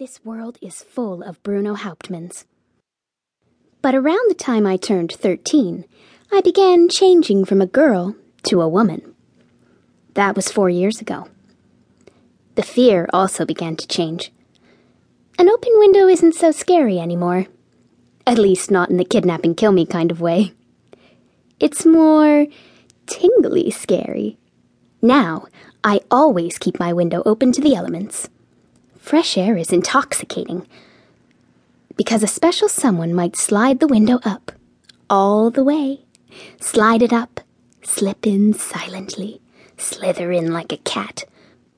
This world is full of Bruno Hauptmanns. But around the time I turned 13, I began changing from a girl to a woman. That was four years ago. The fear also began to change. An open window isn't so scary anymore. At least not in the kidnapping kill me kind of way. It's more tingly scary. Now, I always keep my window open to the elements. Fresh air is intoxicating. Because a special someone might slide the window up, all the way, slide it up, slip in silently, slither in like a cat,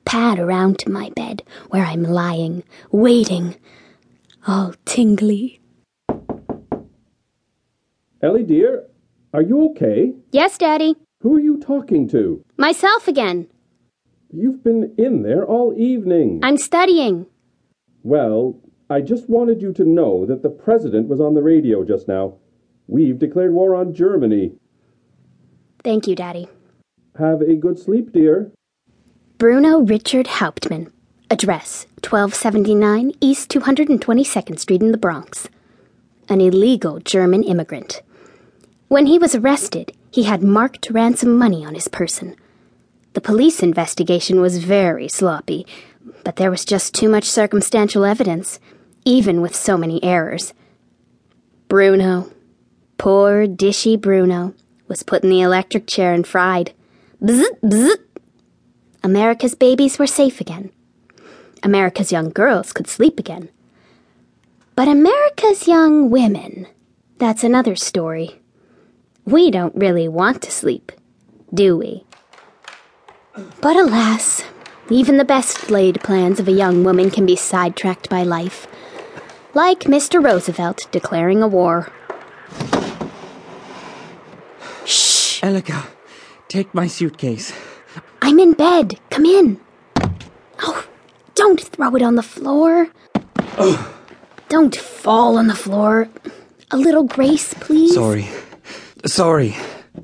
pad around to my bed where I'm lying, waiting, all tingly. Ellie, dear, are you okay? Yes, Daddy. Who are you talking to? Myself again. You've been in there all evening. I'm studying. Well, I just wanted you to know that the president was on the radio just now. We've declared war on Germany. Thank you, Daddy. Have a good sleep, dear. Bruno Richard Hauptmann. Address 1279 East 222nd Street in the Bronx. An illegal German immigrant. When he was arrested, he had marked ransom money on his person. The police investigation was very sloppy, but there was just too much circumstantial evidence, even with so many errors. Bruno, poor dishy Bruno, was put in the electric chair and fried. Bzz, bzz. America's babies were safe again. America's young girls could sleep again. But America's young women, that's another story. We don't really want to sleep, do we? But alas, even the best laid plans of a young woman can be sidetracked by life. Like Mr. Roosevelt declaring a war. Shh! Elika, take my suitcase. I'm in bed. Come in. Oh, don't throw it on the floor. Oh. Don't fall on the floor. A little grace, please. Sorry. Sorry.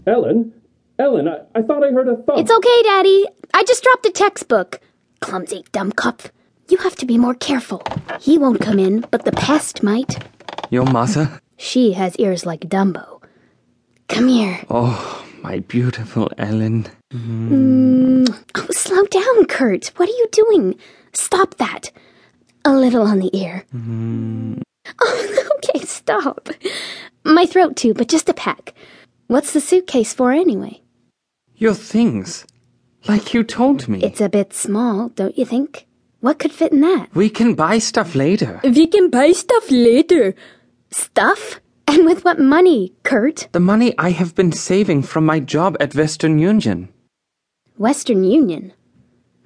Ellen? Ellen, I, I thought I heard a thump. It's okay, Daddy. I just dropped a textbook. Clumsy dumb cup. You have to be more careful. He won't come in, but the pest might. Your mother? She has ears like Dumbo. Come here. Oh, my beautiful Ellen. Mm. Oh, slow down, Kurt. What are you doing? Stop that. A little on the ear. Oh, okay, stop. My throat too, but just a peck. What's the suitcase for anyway? Your things. Like you told me. It's a bit small, don't you think? What could fit in that? we can buy stuff later. We can buy stuff later. Stuff? And with what money, Kurt? The money I have been saving from my job at Western Union. Western Union.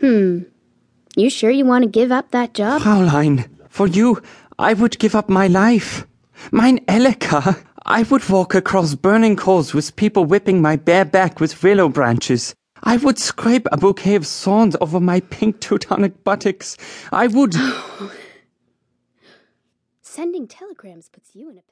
Hmm. You sure you want to give up that job? Fraulein, for you, I would give up my life. Mine Elika. I would walk across burning coals with people whipping my bare back with willow branches. I would scrape a bouquet of thorns over my pink Teutonic buttocks. I would. Sending telegrams puts you in a position.